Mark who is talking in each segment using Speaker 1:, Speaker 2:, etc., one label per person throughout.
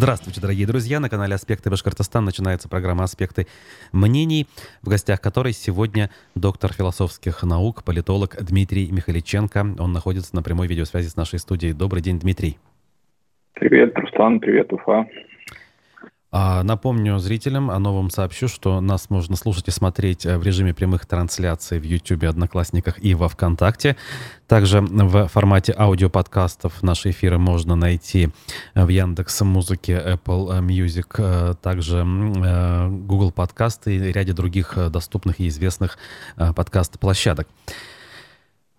Speaker 1: Здравствуйте, дорогие друзья. На канале «Аспекты Башкортостан» начинается программа «Аспекты мнений», в гостях которой сегодня доктор философских наук, политолог Дмитрий Михаличенко. Он находится на прямой видеосвязи с нашей студией. Добрый день, Дмитрий.
Speaker 2: Привет, Руслан, привет, Уфа.
Speaker 1: А, напомню зрителям, о новом сообщу, что нас можно слушать и смотреть э, в режиме прямых трансляций в YouTube, Одноклассниках и во Вконтакте. Также в формате аудиоподкастов наши эфиры можно найти в Яндекс Музыке, Apple Music, э, также э, Google подкасты и ряде других доступных и известных подкаст-площадок.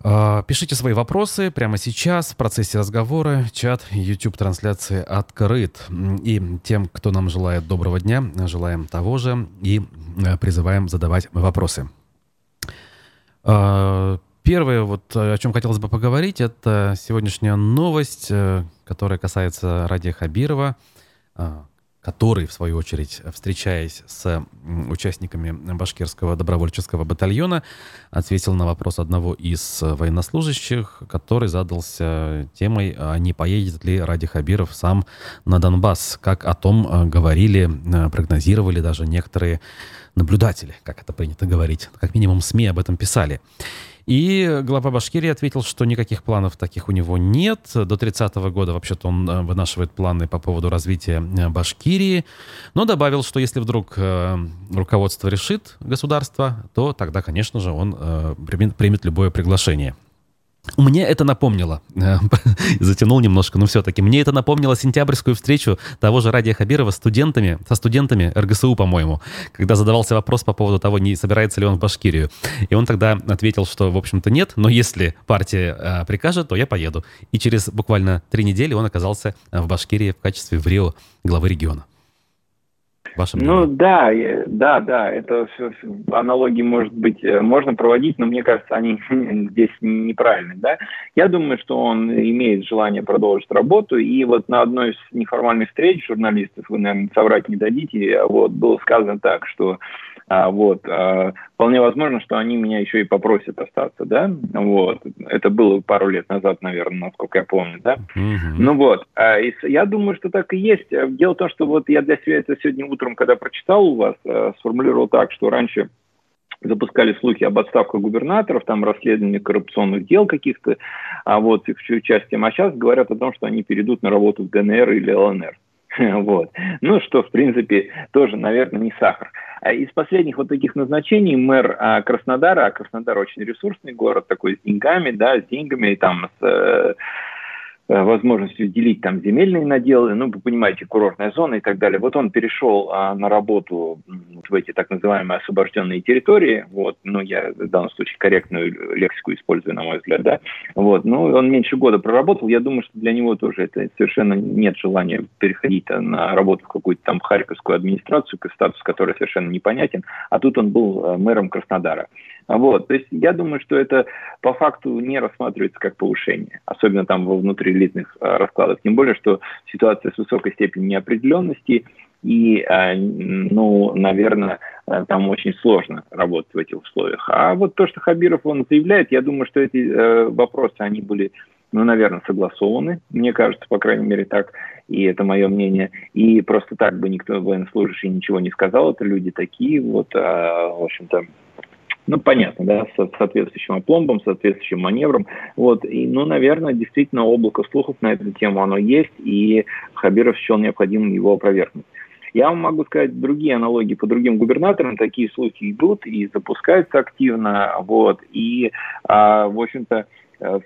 Speaker 1: А, пишите свои вопросы прямо сейчас в процессе разговора. Чат YouTube-трансляции открыт. И тем, кто нам желает доброго дня, желаем того же и э, призываем задавать вопросы. А, первое, вот о чем хотелось бы поговорить, это сегодняшняя новость, э, которая касается Радия Хабирова, а, который, в свою очередь, встречаясь с участниками башкирского добровольческого батальона, ответил на вопрос одного из военнослужащих, который задался темой, а не поедет ли Ради Хабиров сам на Донбасс, как о том э, говорили, э, прогнозировали даже некоторые наблюдатели, как это принято говорить. Как минимум СМИ об этом писали. И глава Башкирии ответил, что никаких планов таких у него нет. До 30-го года вообще-то он э, вынашивает планы по поводу развития э, Башкирии. Но добавил, что если вдруг э, руководство решит государство, то тогда, конечно же, он примет любое приглашение. Мне это напомнило, затянул немножко, но все-таки, мне это напомнило сентябрьскую встречу того же Радия Хабирова с студентами, со студентами РГСУ, по-моему, когда задавался вопрос по поводу того, не собирается ли он в Башкирию. И он тогда ответил, что, в общем-то, нет, но если партия э, прикажет, то я поеду. И через буквально три недели он оказался в Башкирии в качестве в Рио главы региона.
Speaker 2: Ваше ну да, да, да, это все, аналогии может быть э, можно проводить, но мне кажется, они здесь неправильны, да. Я думаю, что он имеет желание продолжить работу, и вот на одной из неформальных встреч журналистов, вы, наверное, соврать не дадите, вот было сказано так, что а, вот. А, вполне возможно, что они меня еще и попросят остаться, да, вот. Это было пару лет назад, наверное, насколько я помню, да. Mm-hmm. Ну вот, а, и я думаю, что так и есть. Дело в том, что вот я для себя это сегодня утром, когда прочитал у вас, а, сформулировал так, что раньше запускали слухи об отставках губернаторов, там расследование коррупционных дел каких-то, а вот их участием, а сейчас говорят о том, что они перейдут на работу в ДНР или ЛНР. Вот. Ну, что, в принципе, тоже, наверное, не сахар. А из последних вот таких назначений мэр а, Краснодара, а Краснодар очень ресурсный город, такой с деньгами, да, с деньгами, там, с э, возможностью делить там земельные наделы, ну, вы понимаете, курортная зона и так далее. Вот он перешел а, на работу в эти так называемые освобожденные территории, вот, ну, я в данном случае корректную лексику использую, на мой взгляд, да, вот, ну, он меньше года проработал, я думаю, что для него тоже это совершенно нет желания переходить на работу в какую-то там харьковскую администрацию, статус которой совершенно непонятен, а тут он был э, мэром Краснодара. Вот, то есть я думаю, что это по факту не рассматривается как повышение, особенно там во внутриэлитных э, раскладах. Тем более, что ситуация с высокой степенью неопределенности, и, э, ну, наверное, э, там очень сложно работать в этих условиях. А вот то, что Хабиров он заявляет, я думаю, что эти вопросы, они были, ну, наверное, согласованы, мне кажется, по крайней мере, так, и это мое мнение. И просто так бы никто военнослужащий ничего не сказал, это люди такие, вот, а, в общем-то, ну, понятно, да, с соответствующим опломбом, соответствующим маневром. Вот, и, ну, наверное, действительно облако слухов на эту тему оно есть, и Хабиров счел необходимым его опровергнуть. Я вам могу сказать другие аналогии по другим губернаторам. Такие слухи идут и запускаются активно. Вот, и, а, в общем-то,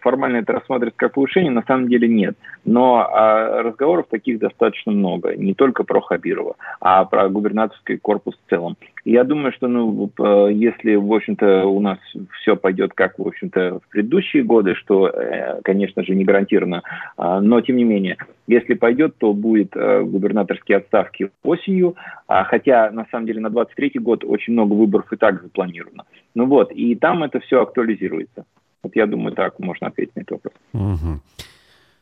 Speaker 2: формально это рассматривается как повышение, на самом деле нет. Но а, разговоров таких достаточно много, не только про Хабирова, а про губернаторский корпус в целом. Я думаю, что ну, если, в общем-то, у нас все пойдет как, в общем-то, в предыдущие годы, что, э, конечно же, не гарантированно, а, но, тем не менее, если пойдет, то будет э, губернаторские отставки осенью, а, хотя, на самом деле, на 23 год очень много выборов и так запланировано. Ну вот, и там это все актуализируется. Вот я думаю, так можно ответить на этот вопрос.
Speaker 1: Угу.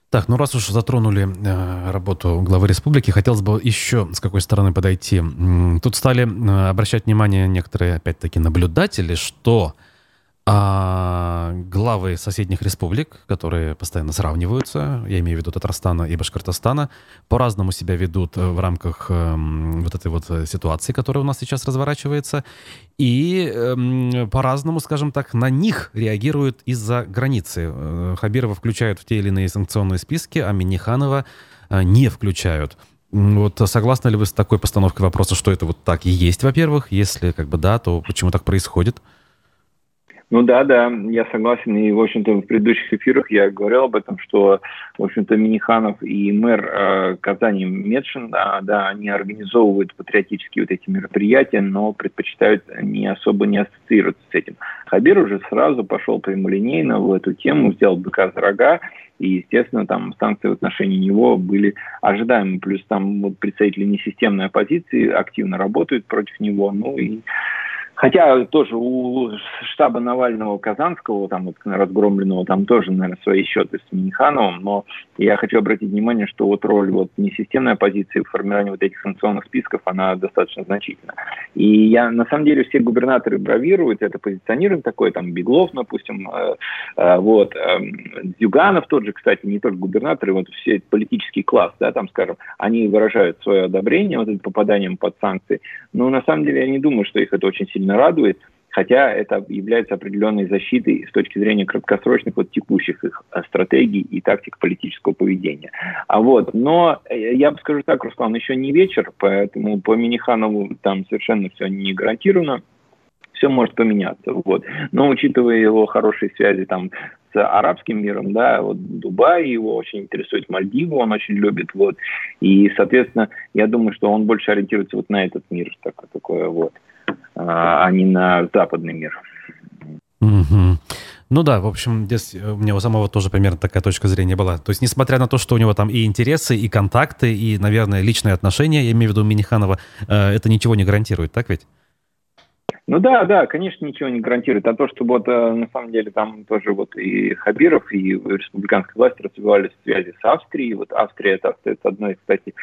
Speaker 1: Так, ну раз уж затронули э, работу главы республики, хотелось бы еще с какой стороны подойти. Тут стали э, обращать внимание некоторые, опять-таки, наблюдатели, что А главы соседних республик, которые постоянно сравниваются, я имею в виду Татарстана и Башкортостана, по-разному себя ведут в рамках э, вот этой вот ситуации, которая у нас сейчас разворачивается, и э, по-разному, скажем так, на них реагируют из-за границы. Э, Хабирова включают в те или иные санкционные списки, а Миниханова э, не включают. Вот согласны ли вы с такой постановкой вопроса, что это вот так и есть, во-первых? Если как бы да, то почему так происходит?
Speaker 2: Ну да, да, я согласен. И, в общем-то, в предыдущих эфирах я говорил об этом, что, в общем-то, Миниханов и мэр э, Казани Медшин, да, да, они организовывают патриотические вот эти мероприятия, но предпочитают не особо не ассоциироваться с этим. Хабир уже сразу пошел прямолинейно в эту тему, взял быка за рога, и, естественно, там санкции в отношении него были ожидаемы. Плюс там вот, представители несистемной оппозиции активно работают против него. Ну и Хотя тоже у штаба Навального Казанского, там вот разгромленного, там тоже, наверное, свои счеты с Минихановым, но я хочу обратить внимание, что вот роль вот несистемной оппозиции в формировании вот этих санкционных списков, она достаточно значительна. И я, на самом деле, все губернаторы бравируют, это позиционируют такое, там, Беглов, допустим, э, э, вот, э, Зюганов тот же, кстати, не только губернаторы, вот все политический класс, да, там, скажем, они выражают свое одобрение вот этим попаданием под санкции, но на самом деле я не думаю, что их это очень сильно сильно радует, хотя это является определенной защитой с точки зрения краткосрочных вот текущих их э, стратегий и тактик политического поведения. А вот, но э, я бы скажу так, Руслан, еще не вечер, поэтому по Миниханову там совершенно все не гарантировано все может поменяться. Вот. Но учитывая его хорошие связи там с арабским миром, да, вот Дубай его очень интересует, Мальдиву он очень любит, вот, и, соответственно, я думаю, что он больше ориентируется вот на этот мир, такое, такое вот. А, а не на западный мир.
Speaker 1: Угу. Ну да, в общем, здесь у меня у самого тоже примерно такая точка зрения была. То есть, несмотря на то, что у него там и интересы, и контакты, и, наверное, личные отношения, я имею в виду Миниханова, э, это ничего не гарантирует, так ведь?
Speaker 2: Ну да, да, конечно, ничего не гарантирует. А то, что вот э, на самом деле там тоже вот и Хабиров, и республиканская власть развивали связи с Австрией. Вот Австрия это остается одной, кстати,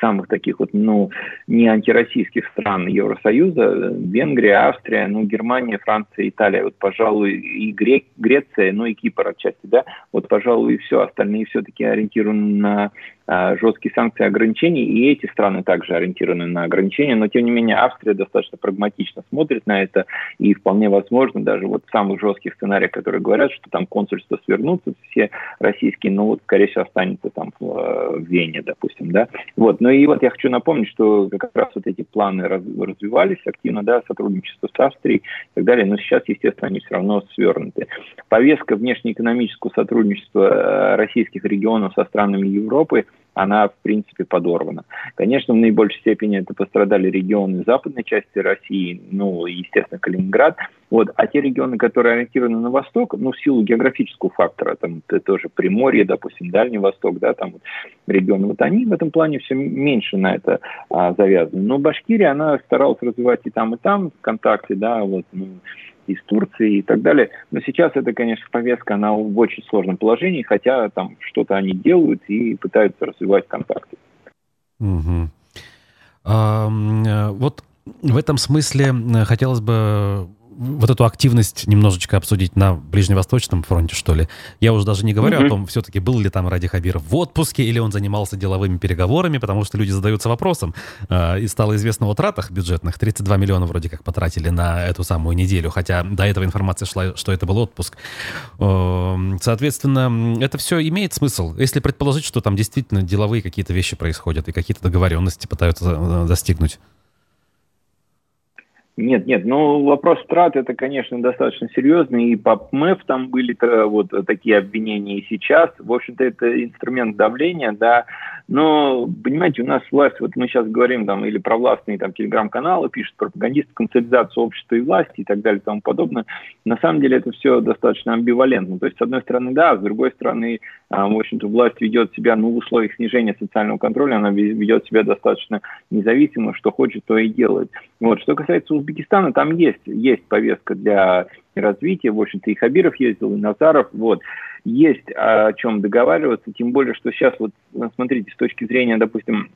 Speaker 2: самых таких вот, ну, не антироссийских стран Евросоюза, Венгрия, Австрия, ну, Германия, Франция, Италия, вот, пожалуй, и Гре- Греция, ну, и Кипр отчасти, да, вот, пожалуй, и все, остальные все-таки ориентированы на жесткие санкции и ограничения, и эти страны также ориентированы на ограничения, но, тем не менее, Австрия достаточно прагматично смотрит на это, и вполне возможно, даже вот в самых жестких сценариях, которые говорят, что там консульства свернутся, все российские, ну, вот, скорее всего, останется там в, в Вене, допустим, да, вот, ну и вот я хочу напомнить, что как раз вот эти планы раз, развивались активно, да, сотрудничество с Австрией и так далее, но сейчас, естественно, они все равно свернуты. Повестка внешнеэкономического сотрудничества э, российских регионов со странами Европы – она, в принципе, подорвана. Конечно, в наибольшей степени это пострадали регионы западной части России, ну, естественно, Калининград. Вот. А те регионы, которые ориентированы на восток, ну, в силу географического фактора, там это тоже Приморье, допустим, Дальний Восток, да, там вот регионы, вот они в этом плане все меньше на это а, завязаны. Но Башкирия, она старалась развивать и там, и там ВКонтакте, да, вот, ну, из Турции и так далее. Но сейчас это, конечно, повестка, она в очень сложном положении, хотя там что-то они делают и пытаются развивать контакты.
Speaker 1: Угу. А, вот в этом смысле э, хотелось бы вот эту активность немножечко обсудить на Ближневосточном фронте, что ли. Я уже даже не говорю mm-hmm. о том, все-таки был ли там Ради Хабиров в отпуске, или он занимался деловыми переговорами, потому что люди задаются вопросом. Э, и стало известно о тратах бюджетных. 32 миллиона вроде как потратили на эту самую неделю, хотя до этого информация шла, что это был отпуск. Э, соответственно, это все имеет смысл, если предположить, что там действительно деловые какие-то вещи происходят и какие-то договоренности пытаются э, достигнуть.
Speaker 2: Нет, нет, ну вопрос трат это, конечно, достаточно серьезный, и по ПМЭФ там были вот такие обвинения и сейчас. В общем-то, это инструмент давления, да, но, понимаете, у нас власть, вот мы сейчас говорим там, или про властные там телеграм-каналы пишут, пропагандисты, консолидацию общества и власти и так далее и тому подобное. На самом деле это все достаточно амбивалентно. То есть, с одной стороны, да, с другой стороны, а, в общем-то, власть ведет себя, ну, в условиях снижения социального контроля, она ведет себя достаточно независимо, что хочет, то и делает. Вот. Что касается Узбекистана, там есть, есть повестка для развития. В общем-то, и Хабиров ездил, и Назаров. Вот есть о чем договариваться, тем более, что сейчас вот, смотрите, с точки зрения, допустим,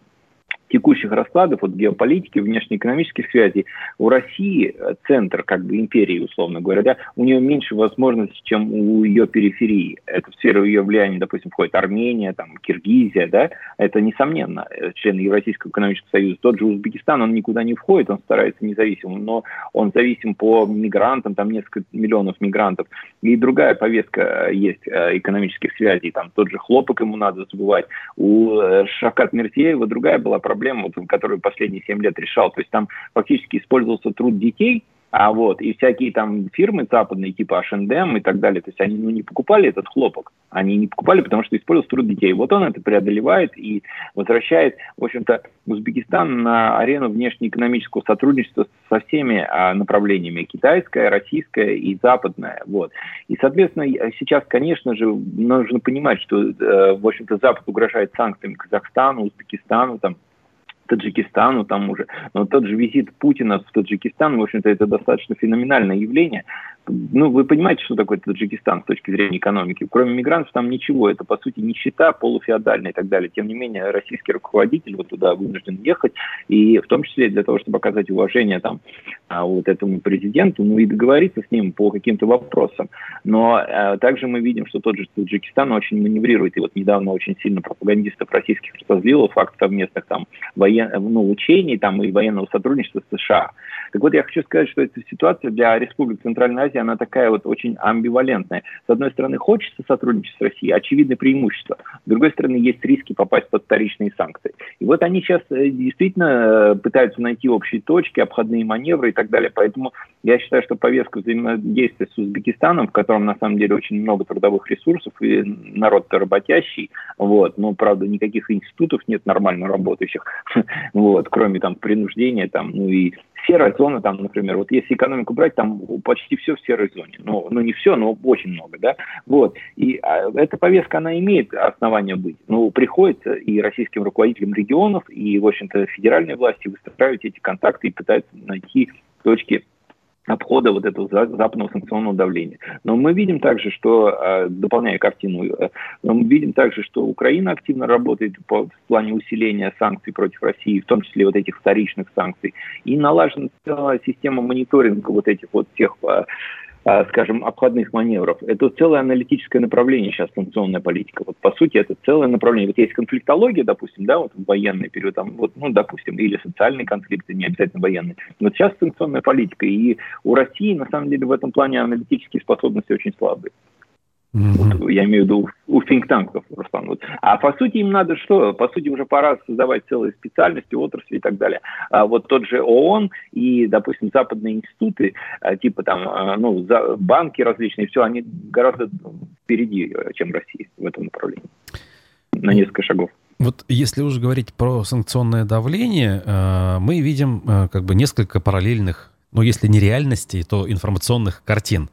Speaker 2: текущих раскладов, вот геополитики, внешнеэкономических связей, у России э, центр как бы империи, условно говоря, да, у нее меньше возможностей, чем у ее периферии. Это в сферу ее влияния, допустим, входит Армения, там, Киргизия, да, это несомненно э, члены Евразийского экономического союза. Тот же Узбекистан, он никуда не входит, он старается независимым, но он зависим по мигрантам, там несколько миллионов мигрантов. И другая повестка э, есть экономических связей, там тот же хлопок ему надо забывать. У Шавкат Мирзиева другая была проблема проблему, вот, которую последние 7 лет решал. То есть там фактически использовался труд детей, а вот, и всякие там фирмы западные, типа H&M и так далее, то есть они ну, не покупали этот хлопок, они не покупали, потому что использовался труд детей. Вот он это преодолевает и возвращает, в общем-то, Узбекистан на арену внешнеэкономического сотрудничества со всеми а, направлениями, китайское, российское и западное. Вот. И, соответственно, сейчас, конечно же, нужно понимать, что, э, в общем-то, Запад угрожает санкциями Казахстану, Узбекистану, там, Таджикистану там уже. Но тот же визит Путина в Таджикистан, в общем-то, это достаточно феноменальное явление. Ну, вы понимаете, что такое Таджикистан с точки зрения экономики. Кроме мигрантов там ничего. Это, по сути, нищета полуфеодальная и так далее. Тем не менее, российский руководитель вот туда вынужден ехать. И в том числе для того, чтобы оказать уважение там а, вот этому президенту, ну и договориться с ним по каким-то вопросам. Но а, также мы видим, что тот же Таджикистан очень маневрирует. И вот недавно очень сильно пропагандистов российских разозлило факт совместных там воен... ну, учений там, и военного сотрудничества с США. Так вот, я хочу сказать, что эта ситуация для Республики Центральной Азии, она такая вот очень амбивалентная. С одной стороны, хочется сотрудничать с Россией, очевидное преимущество. С другой стороны, есть риски попасть под вторичные санкции. И вот они сейчас э, действительно э, пытаются найти общие точки, обходные маневры и так далее. Поэтому я считаю, что повестка взаимодействия с Узбекистаном, в котором на самом деле очень много трудовых ресурсов и народ-то работящий, вот, но, правда, никаких институтов нет нормально работающих, вот, кроме там принуждения, там, ну и серая зона, там, например, вот если экономику брать, там почти все в серой зоне. Ну, ну не все, но очень много, да. Вот. И а, эта повестка, она имеет основание быть. Но приходится и российским руководителям регионов, и, в общем-то, федеральной власти выстраивать эти контакты и пытаться найти точки обхода вот этого западного санкционного давления. Но мы видим также, что, э, дополняя картину, э, мы видим также, что Украина активно работает по, в плане усиления санкций против России, в том числе вот этих вторичных санкций, и налажена система мониторинга вот этих вот а, скажем, обходных маневров. Это целое аналитическое направление сейчас санкционная политика. Вот по сути это целое направление. Вот есть конфликтология, допустим, да, вот в военный период, там, вот, ну, допустим, или социальные конфликты, не обязательно военные. Но сейчас санкционная политика. И у России, на самом деле, в этом плане аналитические способности очень слабые. Вот, я имею в виду у Руслан. Вот. А по сути им надо что? По сути уже пора создавать целые специальности, отрасли и так далее. А вот тот же ООН и, допустим, западные институты, а, типа там, а, ну, банки различные, все, они гораздо впереди, чем Россия в этом направлении. На несколько шагов.
Speaker 1: Вот если уже говорить про санкционное давление, э, мы видим как бы несколько параллельных, ну если не реальностей, то информационных картин.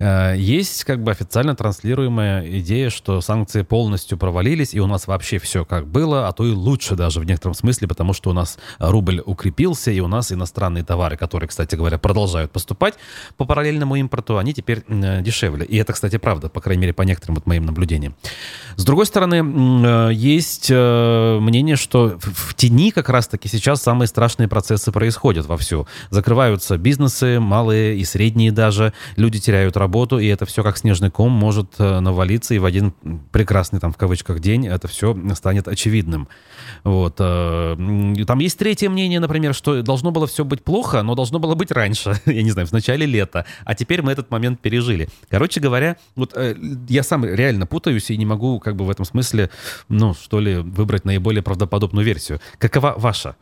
Speaker 1: Э, есть как бы официально транслируемая идея, что санкции полностью провалились, и у нас вообще все как было, а то и лучше даже в некотором смысле, потому что у нас рубль укрепился, и у нас иностранные товары, которые, кстати говоря, продолжают поступать по параллельному импорту, они теперь э, дешевле. И это, кстати, правда, по крайней мере, по некоторым вот моим наблюдениям. С другой стороны, э, есть мнение, что в тени как раз-таки сейчас самые страшные процессы происходят вовсю. Закрываются бизнесы, малые и средние даже, люди теряют работу, работу, и это все как снежный ком может э, навалиться, и в один прекрасный, там, в кавычках, день это все станет очевидным. Вот. Э, там есть третье мнение, например, что должно было все быть плохо, но должно было быть раньше, я не знаю, в начале лета, а теперь мы этот момент пережили. Короче говоря, вот э, я сам реально путаюсь и не могу как бы в этом смысле, ну, что ли, выбрать наиболее правдоподобную версию. Какова ваша?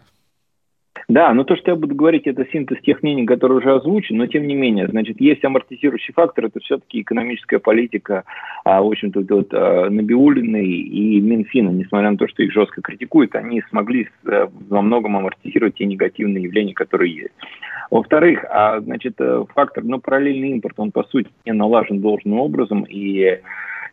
Speaker 2: Да, но то, что я буду говорить, это синтез тех мнений, которые уже озвучены, но тем не менее, значит, есть амортизирующий фактор, это все-таки экономическая политика, а, в общем-то, вот, а, Набиулины и Минфина, несмотря на то, что их жестко критикуют, они смогли а, во многом амортизировать те негативные явления, которые есть. Во-вторых, а, значит, э, фактор, ну, параллельный импорт, он, по сути, не налажен должным образом, и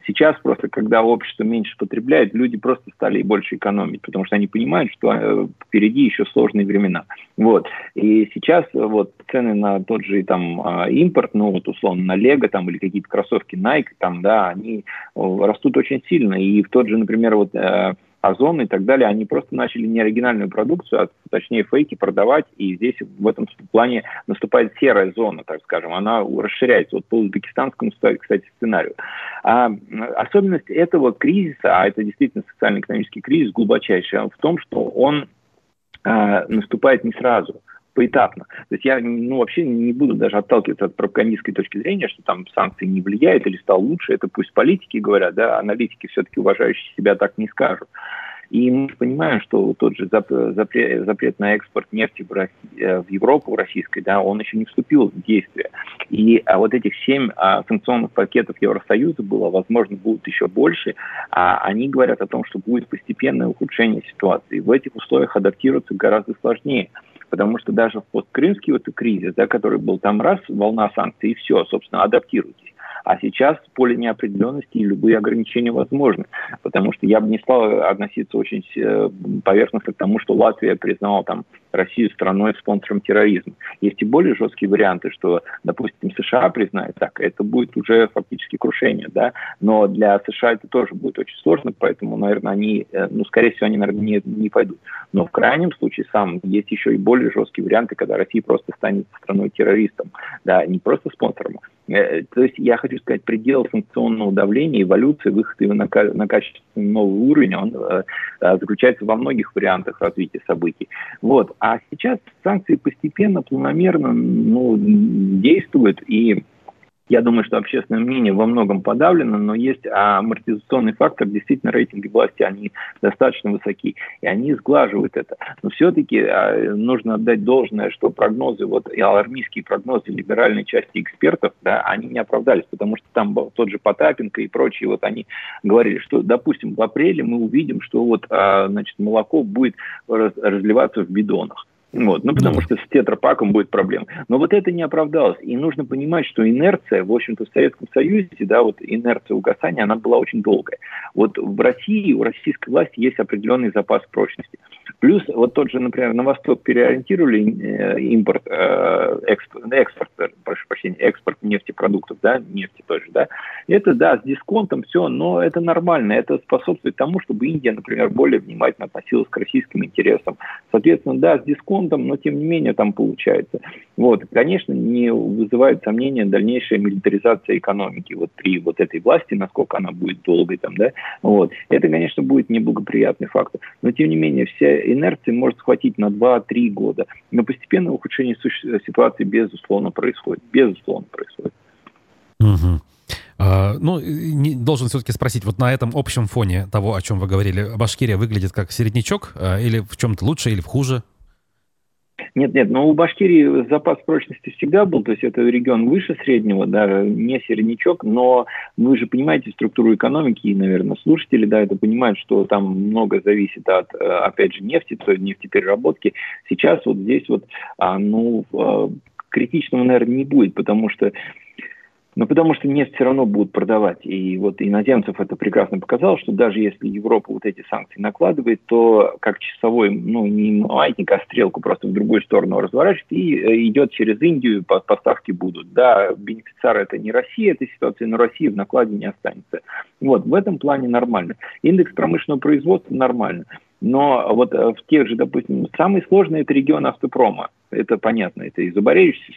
Speaker 2: Сейчас просто, когда общество меньше потребляет, люди просто стали больше экономить, потому что они понимают, что э, впереди еще сложные времена. Вот. И сейчас э, вот цены на тот же там а, импорт, ну вот условно на Лего там или какие-то кроссовки Nike там, да, они растут очень сильно. И в тот же, например, вот Озон и так далее, они просто начали не оригинальную продукцию, а точнее фейки продавать, и здесь в этом плане наступает серая зона, так скажем, она расширяется. Вот по узбекистанскому, кстати, сценарию. А особенность этого кризиса, а это действительно социально-экономический кризис глубочайший, в том, что он а, наступает не сразу – поэтапно. То есть я ну, вообще не буду даже отталкиваться от пропагандистской точки зрения, что там санкции не влияют или стал лучше. Это пусть политики говорят, да, аналитики все-таки уважающие себя так не скажут. И мы понимаем, что тот же запрет, запрет на экспорт нефти в, России, э, в Европу российской, да, он еще не вступил в действие. И а вот этих семь а, санкционных пакетов Евросоюза было, возможно, будут еще больше. А они говорят о том, что будет постепенное ухудшение ситуации. В этих условиях адаптироваться гораздо сложнее потому что даже в посткрымский вот кризис, да, который был там раз, волна санкций, и все, собственно, адаптируйтесь. А сейчас поле неопределенности и любые ограничения возможны. Потому что я бы не стал относиться очень э, поверхностно к тому, что Латвия признала там Россию страной спонсором терроризма. Есть и более жесткие варианты, что, допустим, США признает так, это будет уже фактически крушение, да, но для США это тоже будет очень сложно, поэтому, наверное, они, э, ну, скорее всего, они, наверное, не, не пойдут. Но в крайнем случае сам есть еще и более жесткие варианты, когда Россия просто станет страной террористом, да, не просто спонсором, Э, то есть я хочу сказать, предел санкционного давления, эволюции, выхода его на, на качественный новый уровень, он э, э, заключается во многих вариантах развития событий. Вот. А сейчас санкции постепенно, планомерно ну, действуют, и я думаю, что общественное мнение во многом подавлено, но есть амортизационный фактор. Действительно, рейтинги власти, они достаточно высоки, и они сглаживают это. Но все-таки а, нужно отдать должное, что прогнозы, вот и алармийские прогнозы либеральной части экспертов, да, они не оправдались, потому что там был тот же Потапенко и прочие, вот они говорили, что, допустим, в апреле мы увидим, что вот, а, значит, молоко будет разливаться в бидонах. Вот, ну, потому что с тетрапаком будет проблема. Но вот это не оправдалось. И нужно понимать, что инерция, в общем-то, в Советском Союзе, да, вот инерция угасания, она была очень долгая. Вот в России, у российской власти есть определенный запас прочности. Плюс вот тот же, например, на восток переориентировали э, импорт, э, экспорт, экспорт, прошу прощения, экспорт нефтепродуктов, да, нефти тоже, да. Это, да, с дисконтом все, но это нормально, это способствует тому, чтобы Индия, например, более внимательно относилась к российским интересам. Соответственно, да, с дисконтом фондом, но тем не менее там получается. Вот, конечно, не вызывает сомнения дальнейшая милитаризация экономики вот при вот этой власти, насколько она будет долгой там, да, вот. Это, конечно, будет неблагоприятный фактор, но тем не менее вся инерция может схватить на 2-3 года, но постепенно ухудшение ситуации безусловно происходит, безусловно происходит.
Speaker 1: Угу. А, ну, не, должен все-таки спросить, вот на этом общем фоне того, о чем вы говорили, Башкирия выглядит как середнячок а, или в чем-то лучше, или в хуже?
Speaker 2: Нет, нет, но у Башкирии запас прочности всегда был, то есть это регион выше среднего, да, не середнячок, но вы же понимаете структуру экономики, и, наверное, слушатели, да, это понимают, что там много зависит от, э, опять же, нефти, то есть нефтепереработки. Сейчас вот здесь вот, а, ну, а, критичного, наверное, не будет, потому что ну, потому что нефть все равно будут продавать. И вот иноземцев это прекрасно показало, что даже если Европа вот эти санкции накладывает, то как часовой, ну, не маятник, а стрелку просто в другую сторону разворачивает и э, идет через Индию, поставки будут. Да, бенефициар это не Россия этой ситуации, но Россия в накладе не останется. Вот, в этом плане нормально. Индекс промышленного производства нормально. Но вот э, в тех же, допустим, самый сложный это регион автопрома это понятно. Это и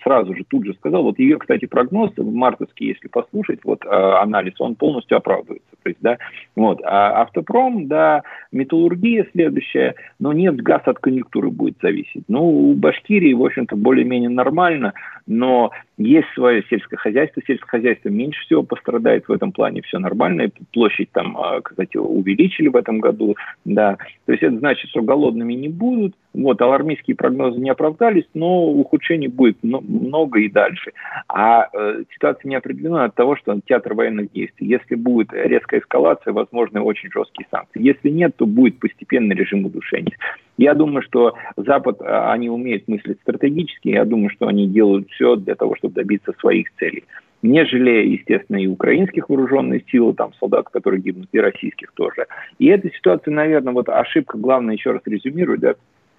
Speaker 2: сразу же тут же сказал, вот ее, кстати, прогноз мартовский, если послушать, вот э, анализ, он полностью оправдывается. То есть, да, вот, а автопром, да, металлургия следующая, но нефть, газ от конъюнктуры будет зависеть. Ну, у Башкирии, в общем-то, более-менее нормально, но есть свое сельское хозяйство, сельское хозяйство меньше всего пострадает в этом плане, все нормально, площадь там, а, кстати, увеличили в этом году, да, то есть это значит, что голодными не будут, вот, алармистские прогнозы не оправдались, но ухудшений будет много и дальше. А э, ситуация не определена от того, что театр военных действий. Если будет резкая эскалация, возможны очень жесткие санкции. Если нет, то будет постепенный режим удушения. Я думаю, что Запад, а, они умеют мыслить стратегически, я думаю, что они делают все для того, чтобы добиться своих целей не жалея, естественно, и украинских вооруженных сил, там солдат, которые гибнут, и российских тоже. И эта ситуация, наверное, вот ошибка, главное, еще раз резюмирую, да,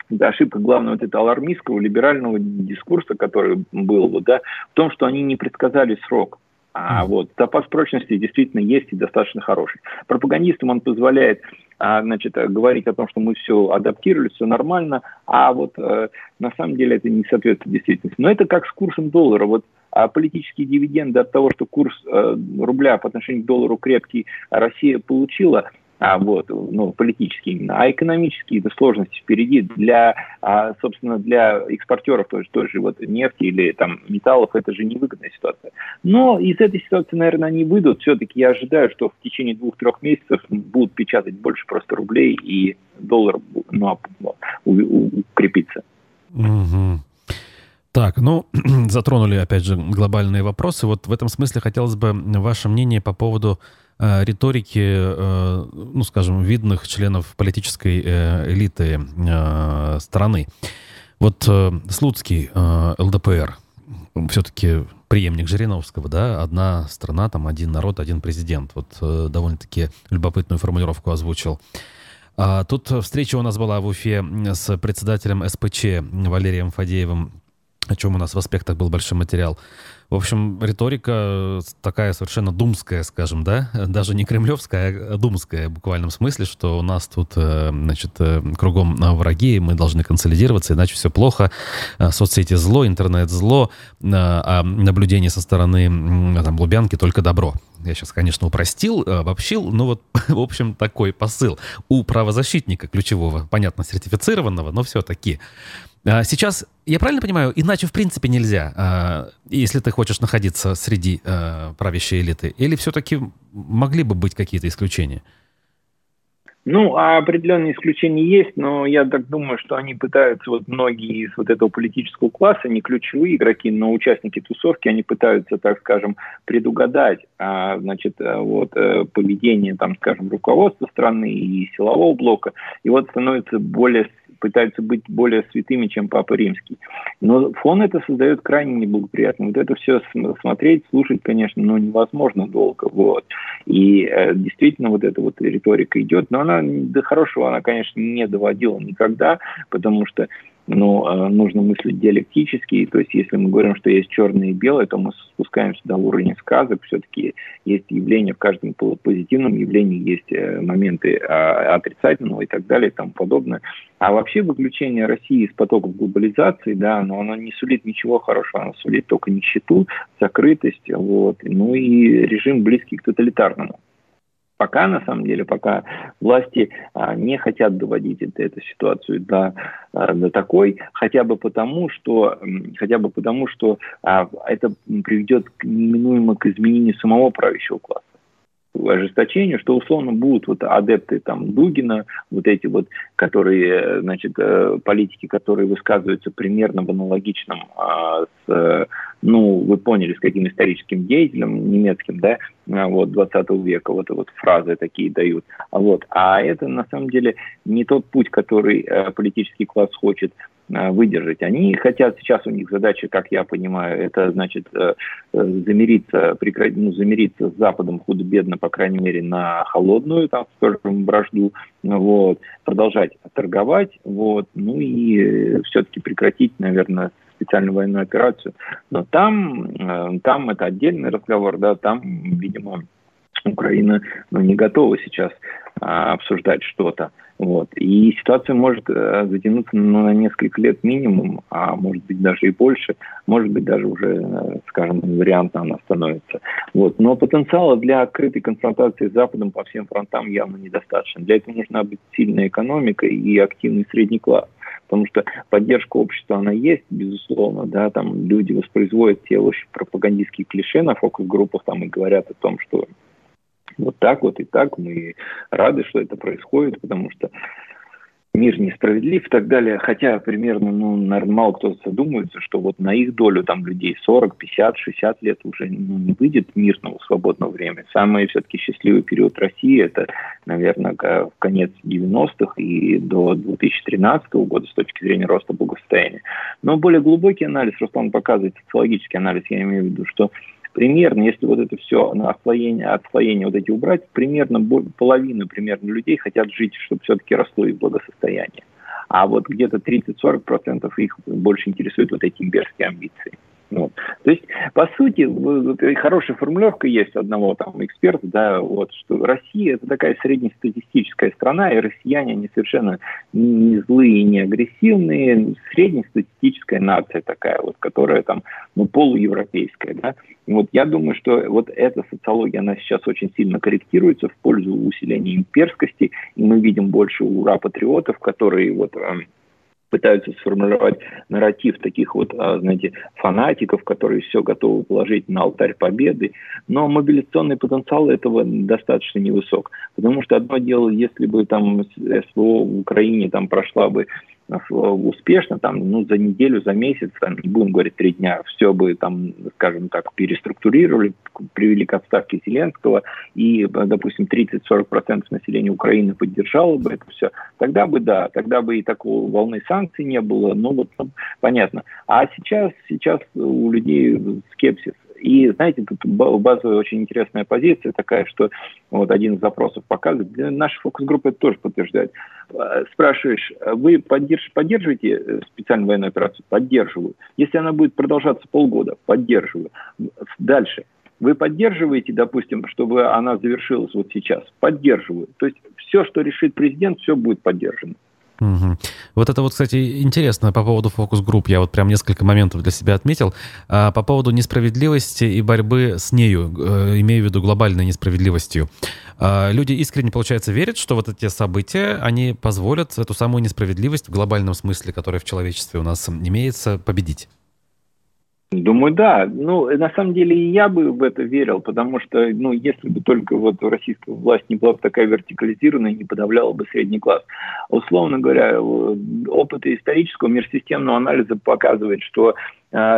Speaker 2: да, ошибка главного вот этого алармистского либерального дискурса, который был, да, в том, что они не предсказали срок. А вот запас прочности действительно есть и достаточно хороший. Пропагандистам он позволяет а, значит, говорить о том, что мы все адаптировали, все нормально, а вот э, на самом деле это не соответствует действительности. Но это как с курсом доллара. Вот а политические дивиденды от того, что курс э, рубля по отношению к доллару крепкий Россия получила, а, вот, ну, политические именно, а экономические это сложности впереди для, а, собственно, для экспортеров тоже, тоже вот нефти или там металлов это же невыгодная ситуация. Но из этой ситуации, наверное, они выйдут. Все-таки я ожидаю, что в течение двух-трех месяцев будут печатать больше просто рублей и доллар ну, укрепится.
Speaker 1: Угу. Так, ну, затронули, опять же, глобальные вопросы. Вот в этом смысле хотелось бы ваше мнение по поводу риторики, э, ну, скажем, видных членов политической э, элиты страны. Вот Слуцкий, ЛДПР, все-таки преемник Жириновского, да, одна страна, там один народ, один президент. Вот довольно-таки любопытную формулировку озвучил. А тут встреча у нас была в Уфе с председателем СПЧ Валерием Фадеевым, о чем у нас в аспектах был большой материал. В общем, риторика э, такая совершенно думская, скажем, да? Даже не кремлевская, а думская в буквальном смысле, что у нас тут, э, значит, э, кругом враги, мы должны консолидироваться, иначе все плохо. Соцсети зло, интернет зло, а наблюдение со стороны там, Лубянки только добро. Я сейчас, конечно, упростил, обобщил, но вот, в общем, такой посыл у правозащитника ключевого, понятно, сертифицированного, но все-таки. А сейчас, я правильно понимаю, иначе в принципе нельзя, а, если ты хочешь находиться среди а, правящей элиты? Или все-таки могли бы быть какие-то исключения?
Speaker 2: Ну, определенные исключения есть, но я так думаю, что они пытаются, вот многие из вот этого политического класса, не ключевые игроки, но участники тусовки, они пытаются, так скажем, предугадать, а, значит, вот э, поведение, там, скажем, руководства страны и силового блока, и вот становится более пытаются быть более святыми, чем Папа Римский. Но фон это создает крайне неблагоприятно. Вот это все смотреть, слушать, конечно, но невозможно долго. Вот. И э, действительно вот эта вот риторика идет, но она до хорошего она, конечно, не доводила никогда, потому что но э, нужно мыслить диалектически, то есть если мы говорим, что есть черное и белое, то мы спускаемся до уровня сказок, все-таки есть явления, в каждом позитивном явлении есть э, моменты э, отрицательного и так далее и тому подобное. А вообще выключение России из потоков глобализации, да, но оно не сулит ничего хорошего, оно сулит только нищету, закрытость, вот, ну и режим близкий к тоталитарному. Пока, на самом деле, пока власти а, не хотят доводить это, эту ситуацию до, а, до такой, хотя бы потому, что, хотя бы потому, что а, это приведет неминуемо к изменению самого правящего класса ожесточению, что условно будут вот адепты там Дугина, вот эти вот, которые, значит, э, политики, которые высказываются примерно в аналогичном а, с, ну, вы поняли, с каким историческим деятелем немецким, да, а, вот 20 века, вот, вот фразы такие дают. Вот, а это на самом деле не тот путь, который э, политический класс хочет Э, выдержать. Они хотят, сейчас у них задача, как я понимаю, это значит э, э, замириться, прекратить, ну, замириться с Западом худо-бедно, по крайней мере, на холодную, там, скажем, вражду, вот, продолжать торговать, вот, ну и все-таки прекратить, наверное, специальную военную операцию. Но там, там это отдельный разговор, да, там, видимо, Украина ну, не готова сейчас а, обсуждать что-то. Вот. И ситуация может э, затянуться ну, на несколько лет минимум, а может быть даже и больше, может быть даже уже, э, скажем, вариантно она становится. Вот. Но потенциала для открытой конфронтации с Западом по всем фронтам явно недостаточно. Для этого нужна быть сильная экономика и активный средний класс. Потому что поддержка общества, она есть, безусловно, да, там люди воспроизводят те очень пропагандистские клише на фокус-группах там и говорят о том, что вот так вот и так. Мы рады, что это происходит, потому что мир несправедлив и так далее. Хотя примерно, ну, наверное, мало кто задумывается, что вот на их долю там людей 40, 50, 60 лет уже ну, не выйдет мирного свободного времени. Самый все-таки счастливый период России это, наверное, в конец 90-х и до 2013 года с точки зрения роста благосостояния. Но более глубокий анализ, Руслан показывает, социологический анализ, я имею в виду, что примерно, если вот это все на отслоение, отслоение вот эти убрать, примерно половина примерно людей хотят жить, чтобы все-таки росло их благосостояние. А вот где-то 30-40% их больше интересуют вот эти имперские амбиции. Вот. То есть, по сути, хорошая формулировка есть одного там эксперта, да, вот, что Россия это такая среднестатистическая страна, и россияне, они совершенно не злые, не агрессивные, среднестатистическая нация такая, вот, которая там, ну, полуевропейская, да. Вот я думаю, что вот эта социология, она сейчас очень сильно корректируется в пользу усиления имперскости, и мы видим больше ура-патриотов, которые вот эм, пытаются сформировать нарратив таких вот, а, знаете, фанатиков, которые все готовы положить на алтарь победы. Но мобилизационный потенциал этого достаточно невысок. Потому что одно дело, если бы там СВО в Украине там прошла бы успешно, там, ну, за неделю, за месяц, там, не будем говорить три дня, все бы там, скажем так, переструктурировали, привели к отставке Зеленского, и, допустим, 30-40% населения Украины поддержало бы это все, тогда бы, да, тогда бы и такого волны санкций не было, ну, вот, ну, понятно. А сейчас, сейчас у людей скепсис, и, знаете, тут базовая очень интересная позиция такая, что вот один из запросов показывает, наша фокус-группа это тоже подтверждает. Э, спрашиваешь, вы поддерж, поддерживаете э, специальную военную операцию? Поддерживаю. Если она будет продолжаться полгода, поддерживаю. Дальше. Вы поддерживаете, допустим, чтобы она завершилась вот сейчас? Поддерживаю. То есть все, что решит президент, все будет поддержано.
Speaker 1: Угу. Вот это вот, кстати, интересно по поводу фокус-групп. Я вот прям несколько моментов для себя отметил. А, по поводу несправедливости и борьбы с нею, э, имею в виду глобальной несправедливостью. А, люди искренне, получается, верят, что вот эти события, они позволят эту самую несправедливость в глобальном смысле, которая в человечестве у нас имеется, победить.
Speaker 2: Думаю, да. Ну, на самом деле и я бы в это верил, потому что, ну, если бы только вот российская власть не была бы такая вертикализированная, не подавляла бы средний класс. Условно говоря, опыт исторического мирсистемного анализа показывает, что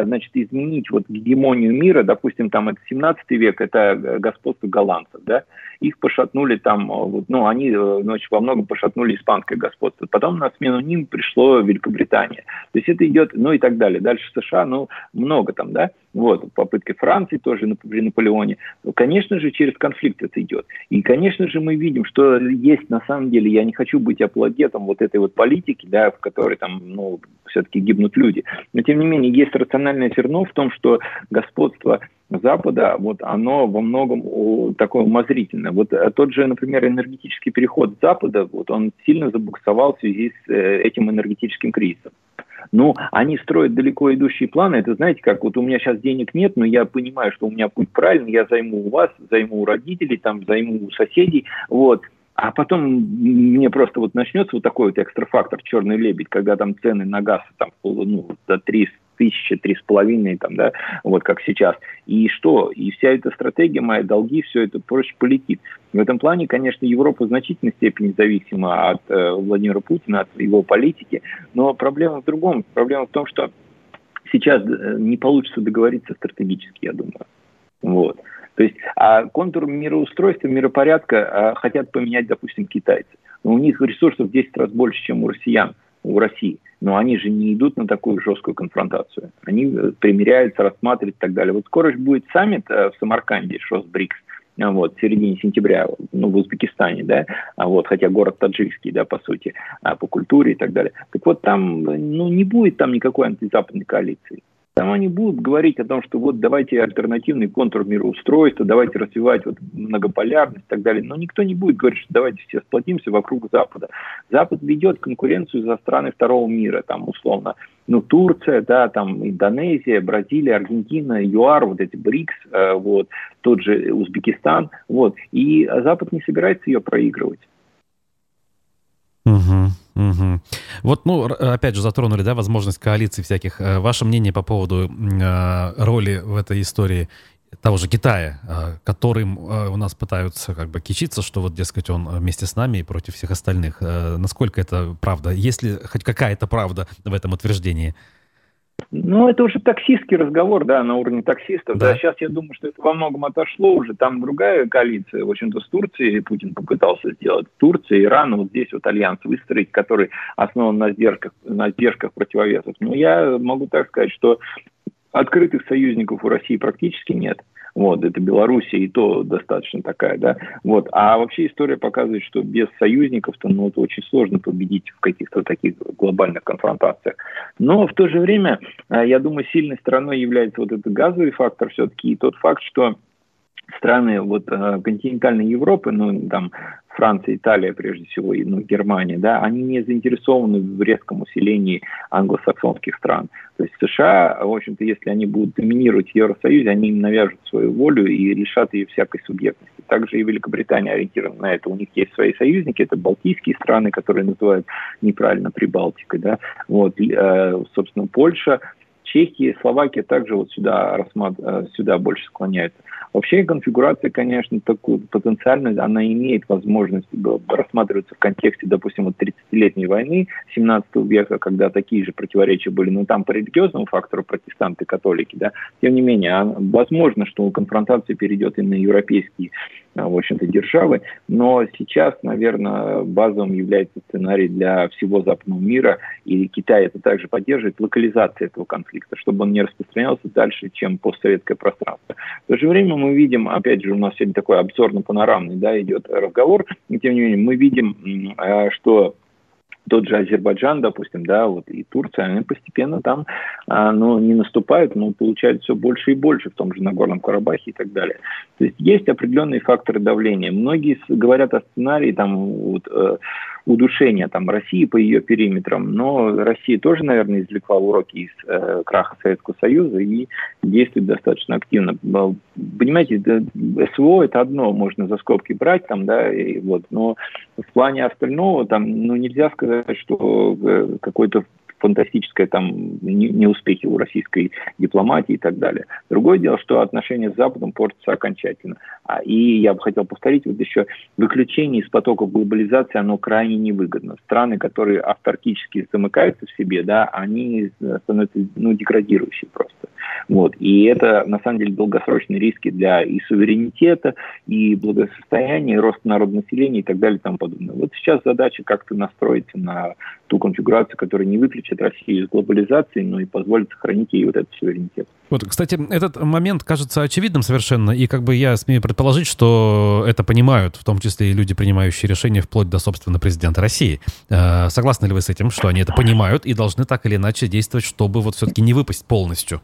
Speaker 2: значит, изменить вот гегемонию мира, допустим, там это 17 век, это господство голландцев, да, их пошатнули там, а, ну, они э, значит, во многом пошатнули испанское господство. Потом на смену ним пришло Великобритания. То есть это идет, ну и так далее. Дальше США, ну, много там, да, вот, попытки Франции тоже при Наполеоне. Ну, конечно же, через конфликт это идет. И, конечно же, мы видим, что есть на самом деле, я не хочу быть апологетом вот этой вот политики, да, в которой там, ну, все-таки гибнут люди. Но, тем не менее, есть рациональное зерно в том, что господство Запада, вот оно во многом такое умозрительное. Вот э, тот же, например, энергетический переход Запада, вот он сильно забуксовал в связи с э, этим энергетическим кризисом. Ну, они строят далеко идущие планы. Это, знаете, как вот у меня сейчас денег нет, но я понимаю, что у меня путь правильный, я займу у вас, займу у родителей, там, займу у соседей, вот. А потом мне просто вот начнется вот такой вот экстрафактор «Черный лебедь», когда там цены на газ там, ну, до 300 тысячи, три с половиной, там, да, вот как сейчас. И что? И вся эта стратегия, мои долги, все это проще полетит. В этом плане, конечно, Европа в значительной степени зависима от э, Владимира Путина, от его политики, но проблема в другом. Проблема в том, что сейчас э, не получится договориться стратегически, я думаю. Вот. То есть а контур мироустройства, миропорядка а, хотят поменять, допустим, китайцы. Но у них ресурсов в 10 раз больше, чем у россиян, у России. Но они же не идут на такую жесткую конфронтацию. Они э, примиряются, рассматривают и так далее. Вот скоро же будет саммит э, в Самарканде, ШОС БРИКС, вот, в середине сентября, ну, в Узбекистане, да, а вот, хотя город таджикский, да, по сути, а, по культуре и так далее. Так вот, там, ну, не будет там никакой антизападной коалиции. Там они будут говорить о том, что вот давайте альтернативный контур мироустройства, давайте развивать вот многополярность и так далее. Но никто не будет говорить, что давайте все сплотимся вокруг Запада. Запад ведет конкуренцию за страны второго мира, там условно, ну, Турция, да, там Индонезия, Бразилия, Аргентина, ЮАР, вот эти БРИКС, э, вот, тот же Узбекистан, вот. И Запад не собирается ее проигрывать.
Speaker 1: Угу. Угу. Вот, ну, опять же, затронули, да, возможность коалиций всяких. Э, ваше мнение по поводу э, роли в этой истории того же Китая, э, которым э, у нас пытаются как бы кичиться, что вот, дескать, он вместе с нами и против всех остальных. Э, насколько это правда? Есть ли хоть какая-то правда в этом утверждении?
Speaker 2: Ну, это уже таксистский разговор, да, на уровне таксистов. Да. да, сейчас я думаю, что это во многом отошло уже. Там другая коалиция, в общем-то, с Турцией Путин попытался сделать. Турция, Иран, вот здесь вот альянс выстроить, который основан на сдержках, на сдержках противовесов. Но я могу так сказать, что открытых союзников у России практически нет. Вот, это Белоруссия и то достаточно такая, да. Вот, а вообще история показывает, что без союзников-то, ну, это очень сложно победить в каких-то таких глобальных конфронтациях. Но в то же время, а, я думаю, сильной стороной является вот этот газовый фактор все-таки и тот факт, что страны вот э, континентальной Европы, ну там Франция, Италия, прежде всего, и ну, Германия, да, они не заинтересованы в резком усилении англосаксонских стран. То есть США, в общем-то, если они будут доминировать в Евросоюзе, они им навяжут свою волю и решат ее всякой субъектности. Также и Великобритания ориентирована на это. У них есть свои союзники, это балтийские страны, которые называют неправильно Прибалтикой, да, вот, э, собственно, Польша, Чехия, Словакия также вот сюда, рассмат... Э, сюда больше склоняются. Вообще конфигурация, конечно, такую потенциальность, она имеет возможность рассматриваться в контексте, допустим, вот 30-летней войны 17 века, когда такие же противоречия были, но там по религиозному фактору протестанты, католики, да, тем не менее, а, возможно, что конфронтация перейдет и на европейские в общем-то, державы. Но сейчас, наверное, базовым является сценарий для всего западного мира, и Китай это также поддерживает, локализация этого конфликта, чтобы он не распространялся дальше, чем постсоветское пространство. В то же время мы видим, опять же, у нас сегодня такой обзорно-панорамный да, идет разговор, и тем не менее мы видим, а, что тот же Азербайджан, допустим, да, вот и Турция, они постепенно там, а, ну, не наступают, но получают все больше и больше в том же Нагорном Карабахе и так далее. То есть есть определенные факторы давления. Многие говорят о сценарии, там, вот, э, удушения там, России по ее периметрам, но Россия тоже, наверное, извлекла уроки из э, краха Советского Союза и действует достаточно активно. Понимаете, СВО это одно, можно за скобки брать, там, да, и вот, но в плане остального там, ну, нельзя сказать, что э, какой-то фантастическое там неуспехи у российской дипломатии и так далее. Другое дело, что отношения с Западом портятся окончательно. А, и я бы хотел повторить, вот еще выключение из потоков глобализации, оно крайне невыгодно. Страны, которые автаркически замыкаются в себе, да, они становятся ну, деградирующие просто. Вот. И это, на самом деле, долгосрочные риски для и суверенитета, и благосостояния, и роста народного населения и так далее и тому подобное. Вот сейчас задача как-то настроиться на ту конфигурацию, которая не выключит Россию из глобализации, но и позволит сохранить ей вот этот суверенитет.
Speaker 1: Вот, кстати, этот момент кажется очевидным совершенно, и как бы я смею предположить, что это понимают, в том числе и люди, принимающие решения вплоть до, собственно, президента России. Э, согласны ли вы с этим, что они это понимают и должны так или иначе действовать, чтобы вот все-таки не выпасть полностью?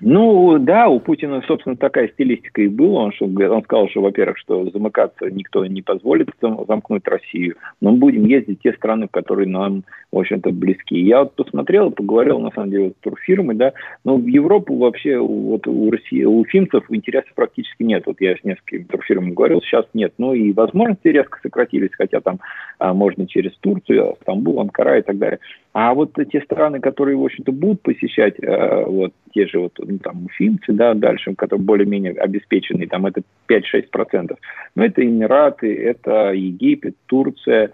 Speaker 2: Ну, да, у Путина, собственно, такая стилистика и была. Он, он сказал, что, во-первых, что замыкаться никто не позволит замкнуть Россию, но мы будем ездить в те страны, которые нам, в общем-то, близки. Я вот посмотрел, поговорил, на самом деле, про фирмы, да, но в Европу вообще вот у России, у финцев интересов практически нет. Вот я с несколькими турфирмами говорил, сейчас нет. Ну и возможности резко сократились, хотя там а, можно через Турцию, Стамбул, Анкара и так далее. А вот те страны, которые, в общем-то, будут посещать, э, вот те же вот, ну, там, уфимцы, да, дальше, которые более-менее обеспечены, там это 5-6%. Но это Эмираты, это Египет, Турция,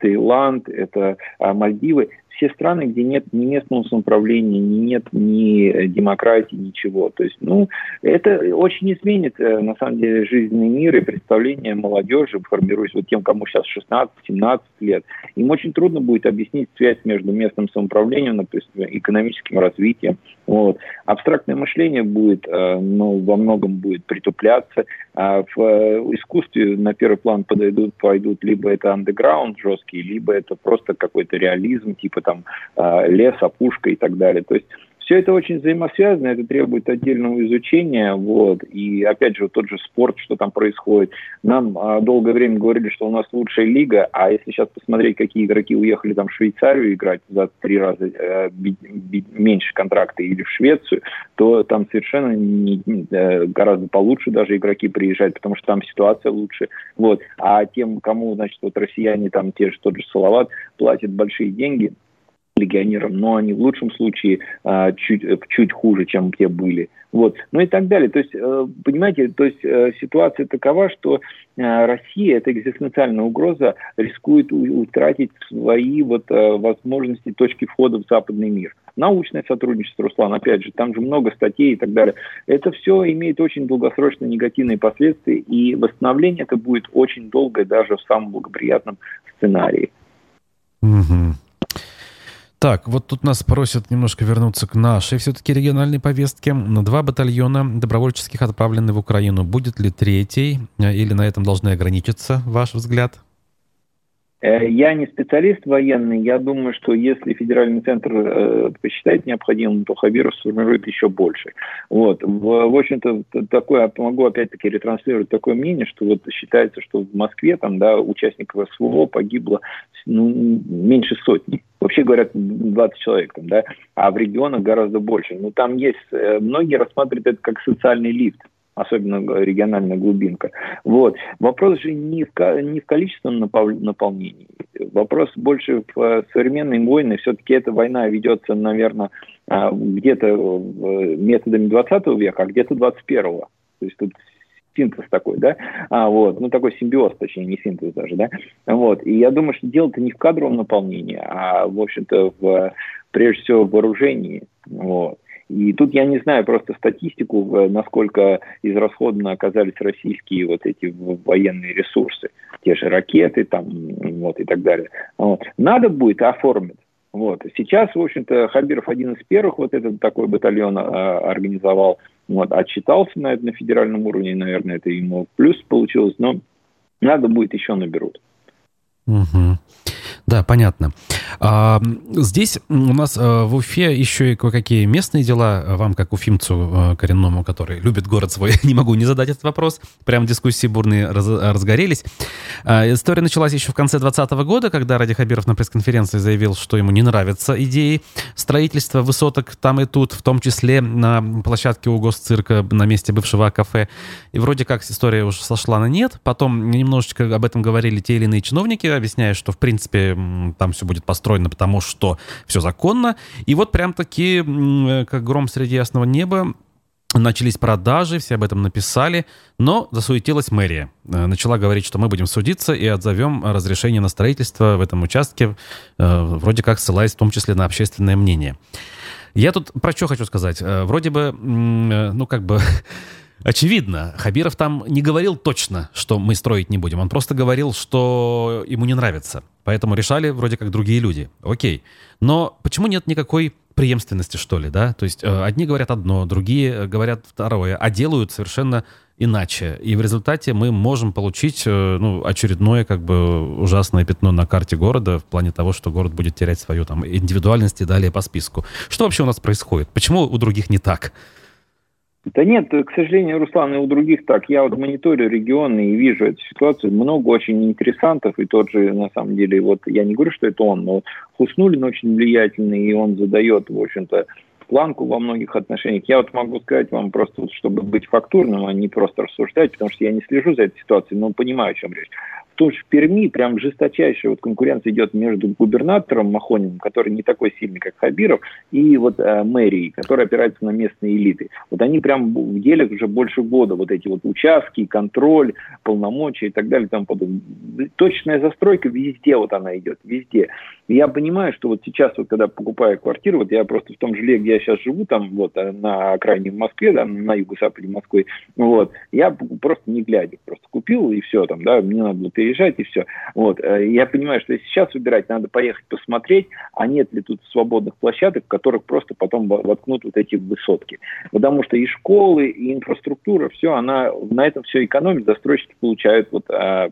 Speaker 2: Таиланд, это а, Мальдивы все страны, где нет ни местного самоуправления, ни нет ни э, демократии, ничего. То есть, ну, это очень изменит, э, на самом деле, жизненный мир и представление молодежи, формируясь вот тем, кому сейчас 16-17 лет. Им очень трудно будет объяснить связь между местным самоуправлением, например, экономическим развитием. Вот. Абстрактное мышление будет, э, ну, во многом будет притупляться. А в искусстве на первый план подойдут, пойдут либо это андеграунд жесткий, либо это просто какой-то реализм, типа там а, лес, опушка и так далее. То есть все это очень взаимосвязано, это требует отдельного изучения, вот, и опять же тот же спорт, что там происходит. Нам а, долгое время говорили, что у нас лучшая лига, а если сейчас посмотреть, какие игроки уехали там в Швейцарию играть за три раза э, би, би, меньше контракта или в Швецию, то там совершенно не, э, гораздо получше даже игроки приезжают, потому что там ситуация лучше, вот. А тем, кому, значит, вот россияне, там те же, тот же Салават, платят большие деньги – легионерам, но они в лучшем случае а, чуть, чуть хуже, чем те были. Вот. Ну и так далее. То есть, э, понимаете, то есть э, ситуация такова, что э, Россия, эта экзистенциальная угроза, рискует утратить свои вот возможности, точки входа в западный мир. Научное сотрудничество, Руслан, опять же, там же много статей и так далее. Это все имеет очень долгосрочные негативные последствия, и восстановление это будет очень долгое даже в самом благоприятном сценарии.
Speaker 1: Угу. Так, вот тут нас просят немножко вернуться к нашей все-таки региональной повестке. Два батальона добровольческих отправлены в Украину. Будет ли третий э, или на этом должны ограничиться, ваш взгляд?
Speaker 2: Э, я не специалист военный, я думаю, что если федеральный центр э, посчитает необходимым, то Хабиров сформирует еще больше. Вот. В, в общем-то, такое, могу опять-таки ретранслировать такое мнение, что вот считается, что в Москве там, да, участников СВО погибло ну, меньше сотни. Вообще говорят 20 человек там, да, а в регионах гораздо больше. Но там есть, э, многие рассматривают это как социальный лифт особенно региональная глубинка. Вот. Вопрос же не в, не в количественном наполнении. Вопрос больше в э, современной войне. Все-таки эта война ведется, наверное, а, где-то методами 20 века, а где-то 21-го. То есть тут синтез такой, да, а, вот, ну, такой симбиоз, точнее, не синтез даже, да, вот, и я думаю, что дело-то не в кадровом наполнении, а, в общем-то, в, прежде всего, в вооружении, вот, и тут я не знаю просто статистику, э, насколько израсходно оказались российские вот эти военные ресурсы, те же ракеты там, вот и так далее. Вот. Надо будет оформить. Вот. Сейчас, в общем-то, Хабиров один из первых вот этот такой батальон а, организовал, вот, отчитался на на федеральном уровне, наверное, это ему плюс получилось, но надо будет еще наберут.
Speaker 1: Угу. Да, понятно. А, здесь у нас а, в Уфе еще и кое-какие местные дела. Вам, как уфимцу а, коренному, который любит город свой, не могу не задать этот вопрос. Прям дискуссии бурные раз, разгорелись. А, история началась еще в конце 2020 года, когда Ради Хабиров на пресс-конференции заявил, что ему не нравятся идеи строительства высоток там и тут, в том числе на площадке у госцирка на месте бывшего кафе. И вроде как история уже сошла на нет. Потом немножечко об этом говорили те или иные чиновники, объясняя, что в принципе там все будет построено, потому что все законно. И вот прям таки, как гром среди ясного неба, Начались продажи, все об этом написали, но засуетилась мэрия. Э, начала говорить, что мы будем судиться и отзовем разрешение на строительство в этом участке, э, вроде как ссылаясь в том числе на общественное мнение. Я тут про что хочу сказать. Э, вроде бы, ну как бы Очевидно, Хабиров там не говорил точно, что мы строить не будем. Он просто говорил, что ему не нравится. Поэтому решали вроде как другие люди. Окей. Но почему нет никакой преемственности, что ли, да? То есть э, одни говорят одно, другие говорят второе, а делают совершенно иначе. И в результате мы можем получить э, ну, очередное как бы ужасное пятно на карте города в плане того, что город будет терять свою там индивидуальность и далее по списку. Что вообще у нас происходит? Почему у других не так?
Speaker 2: Да нет, к сожалению, Руслан, и у других так. Я вот мониторю регионы и вижу эту ситуацию. Много очень интересантов, и тот же, на самом деле, вот я не говорю, что это он, но Хуснулин очень влиятельный, и он задает, в общем-то, планку во многих отношениях. Я вот могу сказать вам просто, чтобы быть фактурным, а не просто рассуждать, потому что я не слежу за этой ситуацией, но понимаю, о чем речь же в Перми прям жесточайшая вот конкуренция идет между губернатором Махониным, который не такой сильный, как Хабиров, и вот э, мэрией, которая опирается на местные элиты. Вот они прям в деле уже больше года, вот эти вот участки, контроль, полномочия и так далее тому подобное. Точная застройка везде вот она идет, везде. Я понимаю, что вот сейчас, вот когда покупаю квартиру, вот я просто в том жилье, где я сейчас живу, там вот э, на окраине в Москве, да, на юго-западе Москвы, вот, я просто не глядя, просто купил и все, там, да, мне надо было переезжать, и все. Вот. Э, я понимаю, что если сейчас выбирать, надо поехать посмотреть, а нет ли тут свободных площадок, в которых просто потом воткнут вот эти высотки. Потому что и школы, и инфраструктура, все, она на этом все экономит, застройщики получают вот а,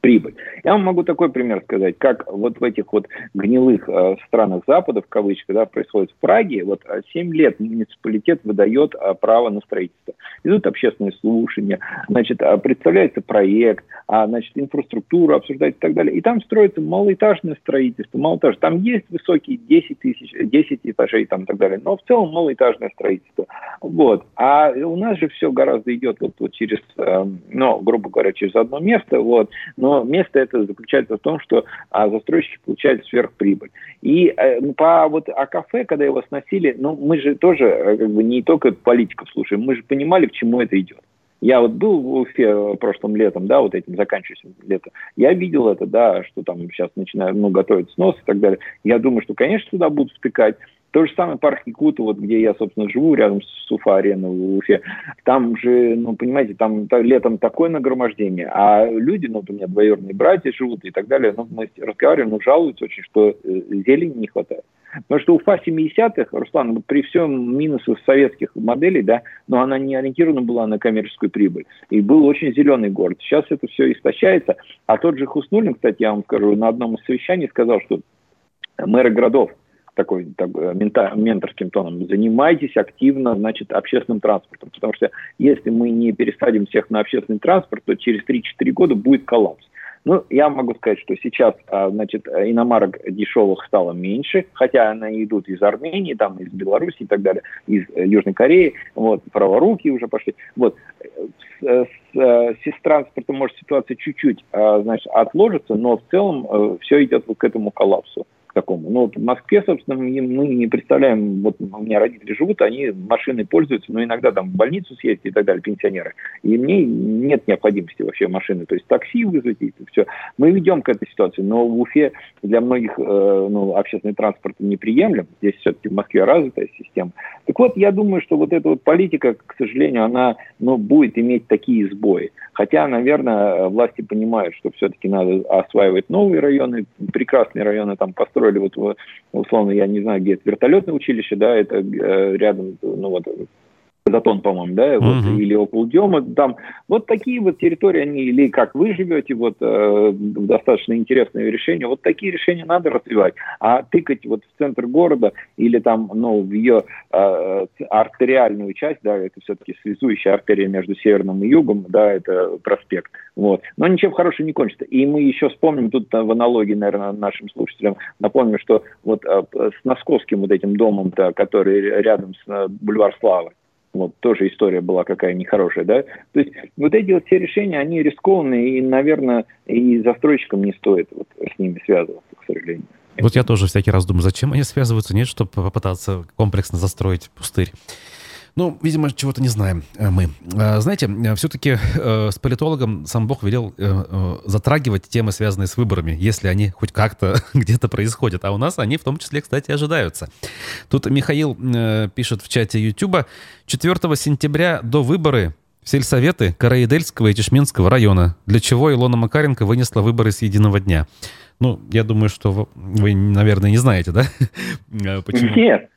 Speaker 2: прибыль. Я вам могу такой пример сказать, как вот в этих вот гнилых э, странах Запада, в кавычках, да, происходит в Праге, вот 7 э, лет муниципалитет выдает э, право на строительство. Идут общественные слушания, значит, э, представляется проект, а, значит, инфраструктура обсуждается и так далее. И там строится малоэтажное строительство, малоэтажное. Там есть высокие 10 тысяч, 10 этажей там и так далее, но в целом малоэтажное строительство. Вот. А у нас же все гораздо идет вот, вот через, э, ну, грубо говоря, через одно место, вот, но но место это заключается в том, что а, застройщики получают сверхприбыль. И э, по вот о кафе, когда его сносили, ну мы же тоже э, как бы не только политиков слушаем, мы же понимали, к чему это идет. Я вот был в Уфе прошлым летом, да, вот этим заканчивающим летом. Я видел это, да, что там сейчас начинают, ну, готовить снос и так далее. Я думаю, что, конечно, туда будут втыкать То же самое парк Якута, вот где я, собственно, живу, рядом с Уфа-ареной в Уфе. Там же, ну, понимаете, там летом такое нагромождение, а люди, ну, у меня двоюродные братья живут и так далее, ну, мы разговариваем, ну, жалуются очень, что э, зелени не хватает. Потому что Уфа 70-х, Руслан, при всем минусах советских моделей, да, но она не ориентирована была на коммерческую прибыль. И был очень зеленый город. Сейчас это все истощается. А тот же Хуснулин, кстати, я вам скажу, на одном из совещаний сказал, что мэры городов, такой так, мента, менторским тоном, занимайтесь активно, значит, общественным транспортом, потому что если мы не пересадим всех на общественный транспорт, то через 3-4 года будет коллапс. Ну, я могу сказать, что сейчас, а, значит, иномарок дешевых стало меньше, хотя они идут из Армении, там, из Беларуси и так далее, из э, Южной Кореи, вот, праворуки уже пошли. Вот, с, с, с транспортом, может, ситуация чуть-чуть, значит, отложится, но в целом э, все идет вот к этому коллапсу такому. Ну, вот в Москве, собственно, мы не представляем, вот у меня родители живут, они машиной пользуются, но иногда там в больницу съездить и так далее, пенсионеры. И мне нет необходимости вообще машины, то есть такси вызвать и все. Мы ведем к этой ситуации, но в Уфе для многих э, ну, общественный транспорт неприемлем. Здесь все-таки в Москве развитая система. Так вот, я думаю, что вот эта вот политика, к сожалению, она ну, будет иметь такие сбои. Хотя, наверное, власти понимают, что все-таки надо осваивать новые районы, прекрасные районы там построили, вот условно, я не знаю, где это вертолетное училище, да, это э, рядом, ну вот Затон, по-моему, да, uh-huh. вот, или около Дема, там, вот такие вот территории, они, или как вы живете, вот, э, достаточно интересное решение, вот такие решения надо развивать, а тыкать вот в центр города или там, ну, в ее э, артериальную часть, да, это все-таки связующая артерия между северным и югом, да, это проспект, вот, но ничем хорошим не кончится, и мы еще вспомним, тут в аналогии, наверное, нашим слушателям, напомню, что вот э, с Московским вот этим домом-то, который рядом с э, Бульвар Славы, вот тоже история была какая нехорошая, да. То есть вот эти вот все решения, они рискованные, и, наверное, и застройщикам не стоит вот с ними связываться, к сожалению.
Speaker 1: Вот я тоже всякий раз думаю, зачем они связываются, нет, чтобы попытаться комплексно застроить пустырь. Ну, видимо, чего-то не знаем э, мы. А, знаете, э, все-таки э, с политологом сам Бог велел затрагивать темы, связанные с выборами, если они хоть как-то где-то происходят. А у нас они в том числе, кстати, ожидаются. Тут Михаил пишет в чате YouTube, 4 сентября до выборы сельсоветы Караидельского и Тишменского района, для чего Илона Макаренко вынесла выборы с единого дня. Ну, я думаю, что вы, наверное, не знаете, да?
Speaker 2: Почему? Нет.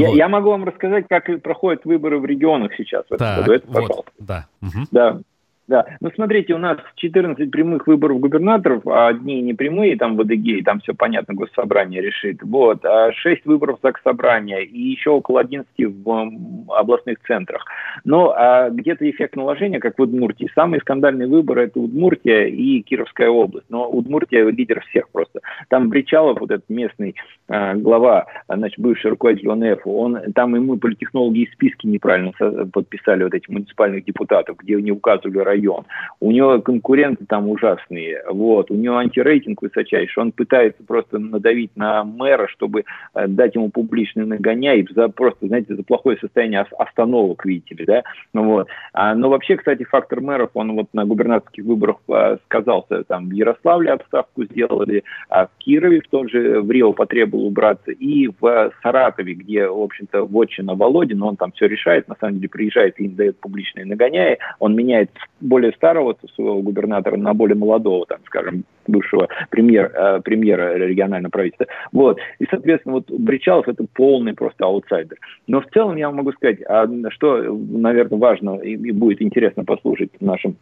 Speaker 2: Я, вот. я могу вам рассказать, как проходят выборы в регионах сейчас. В
Speaker 1: так, году. Это, вот, Да.
Speaker 2: Угу. да. Да, ну смотрите, у нас 14 прямых выборов губернаторов, а одни не прямые, там в Адыгее, там все понятно, госсобрание решит. Вот, а 6 выборов Заксобрания и еще около 11 в областных центрах. Но а где-то эффект наложения, как в Удмуртии. Самые скандальные выборы это Удмуртия и Кировская область. Но Удмуртия лидер всех просто. Там Бричалов, вот этот местный а, глава, значит, бывший руководитель ОНФ, он, там ему политтехнологи из списки неправильно подписали вот эти муниципальных депутатов, где не указывали район. У него конкуренты там ужасные. Вот. У него антирейтинг высочайший. Он пытается просто надавить на мэра, чтобы э, дать ему публичный нагоняй за просто, знаете, за плохое состояние остановок, видите ли, да. Вот. А, но вообще, кстати, фактор мэров, он вот на губернаторских выборах а, сказался. Там в Ярославле отставку сделали, а в Кирове в том же, в Рио потребовал убраться, и в Саратове, где, в общем-то, вотчина Володин, он там все решает, на самом деле приезжает и им дает публичные нагоняи, он меняет более старого своего губернатора на более молодого, там, скажем, бывшего премьер, э, премьера регионального правительства. Вот. И, соответственно, вот Бречалов это полный просто аутсайдер. Но в целом я могу сказать, а что, наверное, важно и будет интересно послушать нашим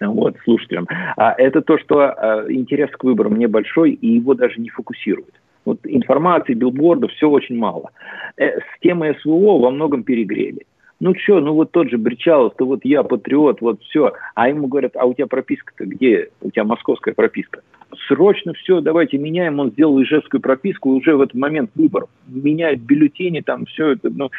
Speaker 2: вот, слушателям, а это то, что а, интерес к выборам небольшой, и его даже не фокусируют. Вот информации, билбордов, все очень мало. Э, с темой СВО во многом перегрели. Ну что, ну вот тот же Бречалов, то вот я патриот, вот все. А ему говорят, а у тебя прописка-то где? У тебя московская прописка. Срочно все, давайте меняем. Он сделал ижевскую прописку, уже в этот момент выбор. Меняет бюллетени, там все это. Ну,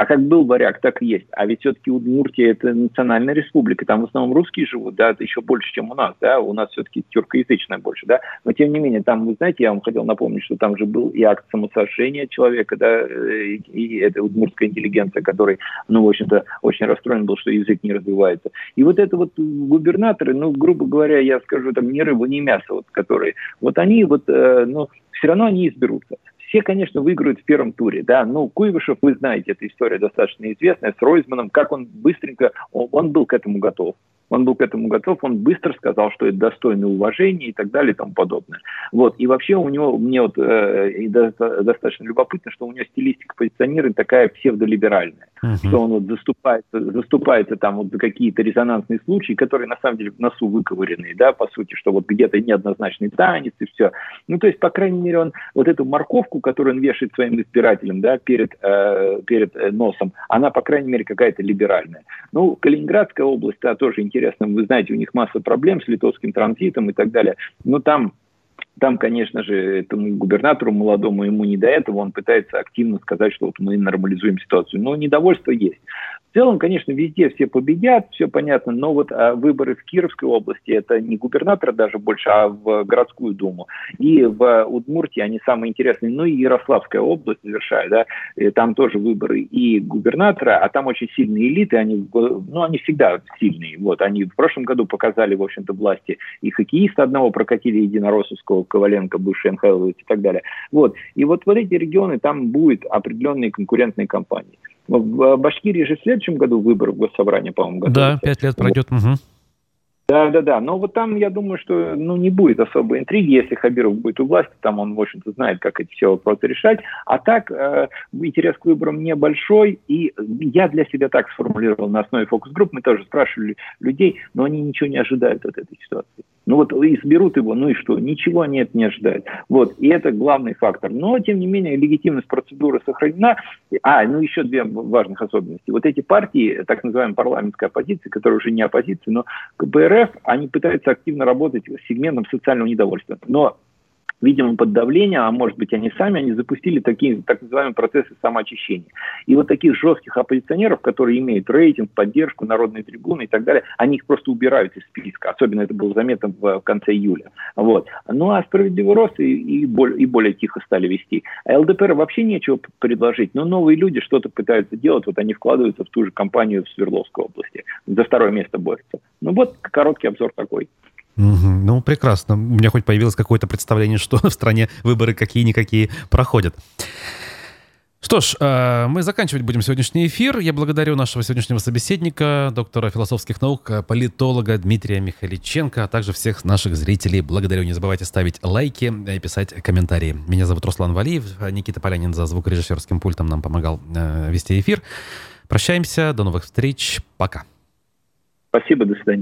Speaker 2: а как был варяг, так и есть. А ведь все-таки Удмуртия – это национальная республика, там в основном русские живут, да, это еще больше, чем у нас, да, у нас все-таки тюркоязычная больше, да, но тем не менее, там, вы знаете, я вам хотел напомнить, что там же был и акт самосожжения человека, да, и, и это удмуртская интеллигенция, который, ну, в общем-то, очень расстроен был, что язык не развивается. И вот это вот губернаторы, ну, грубо говоря, я скажу, там, ни рыба, ни мясо, вот, которые, вот они вот, э, ну, все равно они изберутся все, конечно, выиграют в первом туре, да, но Куйвышев, вы знаете, эта история достаточно известная, с Ройзманом, как он быстренько, он был к этому готов он был к этому готов, он быстро сказал, что это достойно уважения и так далее и тому подобное. Вот. И вообще у него, мне вот э, достаточно любопытно, что у него стилистика позиционирования такая псевдолиберальная, uh-huh. что он вот заступается, заступается там вот за какие-то резонансные случаи, которые на самом деле в носу выковыренные, да, по сути, что вот где-то неоднозначный танец и все. Ну, то есть, по крайней мере, он вот эту морковку, которую он вешает своим избирателям, да, перед, э, перед э, носом, она, по крайней мере, какая-то либеральная. Ну, Калининградская область, да, тоже интересная интересным. Вы знаете, у них масса проблем с литовским транзитом и так далее. Но там там, конечно же, этому губернатору молодому ему не до этого, он пытается активно сказать, что вот мы нормализуем ситуацию. Но недовольство есть. В целом, конечно, везде все победят, все понятно, но вот а, выборы в Кировской области, это не губернатора даже больше, а в городскую думу. И в Удмуртии они самые интересные, ну и Ярославская область завершает, да, там тоже выборы и губернатора, а там очень сильные элиты, они, ну, они всегда сильные. Вот, они в прошлом году показали, в общем-то, власти и хоккеиста одного прокатили, единороссовского, Коваленко, бывший НХЛ и так далее. Вот, и вот вот эти регионы, там будет определенные конкурентные кампании. В Башкирии же в следующем году выборы в госсобрание, по-моему,
Speaker 1: готовятся. Да, пять лет пройдет. Угу.
Speaker 2: Да, да, да. Но вот там, я думаю, что ну, не будет особой интриги, если Хабиров будет у власти, там он, в общем-то, знает, как эти все вопросы решать. А так, э, интерес к выборам небольшой, и я для себя так сформулировал на основе фокус-групп, мы тоже спрашивали людей, но они ничего не ожидают от этой ситуации. Ну вот изберут его, ну и что? Ничего они это не ожидают. Вот, и это главный фактор. Но, тем не менее, легитимность процедуры сохранена. А, ну еще две важных особенности. Вот эти партии, так называемая парламентская оппозиция, которая уже не оппозиция, но КПРФ, они пытаются активно работать с сегментом социального недовольства. Но видимо, под давлением, а может быть, они сами, они запустили такие так называемые процессы самоочищения. И вот таких жестких оппозиционеров, которые имеют рейтинг, поддержку, народные трибуны и так далее, они их просто убирают из списка. Особенно это было заметно в конце июля. Вот. Ну а справедливый рост и, и, более, и более тихо стали вести. А ЛДПР вообще нечего предложить. Но новые люди что-то пытаются делать. Вот они вкладываются в ту же компанию в Свердловской области. За второе место борются. Ну вот короткий обзор такой.
Speaker 1: Угу. Ну, прекрасно. У меня хоть появилось какое-то представление, что в стране выборы какие-никакие проходят. Что ж, э, мы заканчивать будем сегодняшний эфир. Я благодарю нашего сегодняшнего собеседника, доктора философских наук, политолога Дмитрия Михаличенко, а также всех наших зрителей. Благодарю. Не забывайте ставить лайки и писать комментарии. Меня зовут Руслан Валиев. Никита Полянин за звукорежиссерским пультом нам помогал э, вести эфир. Прощаемся. До новых встреч. Пока.
Speaker 2: Спасибо. До свидания.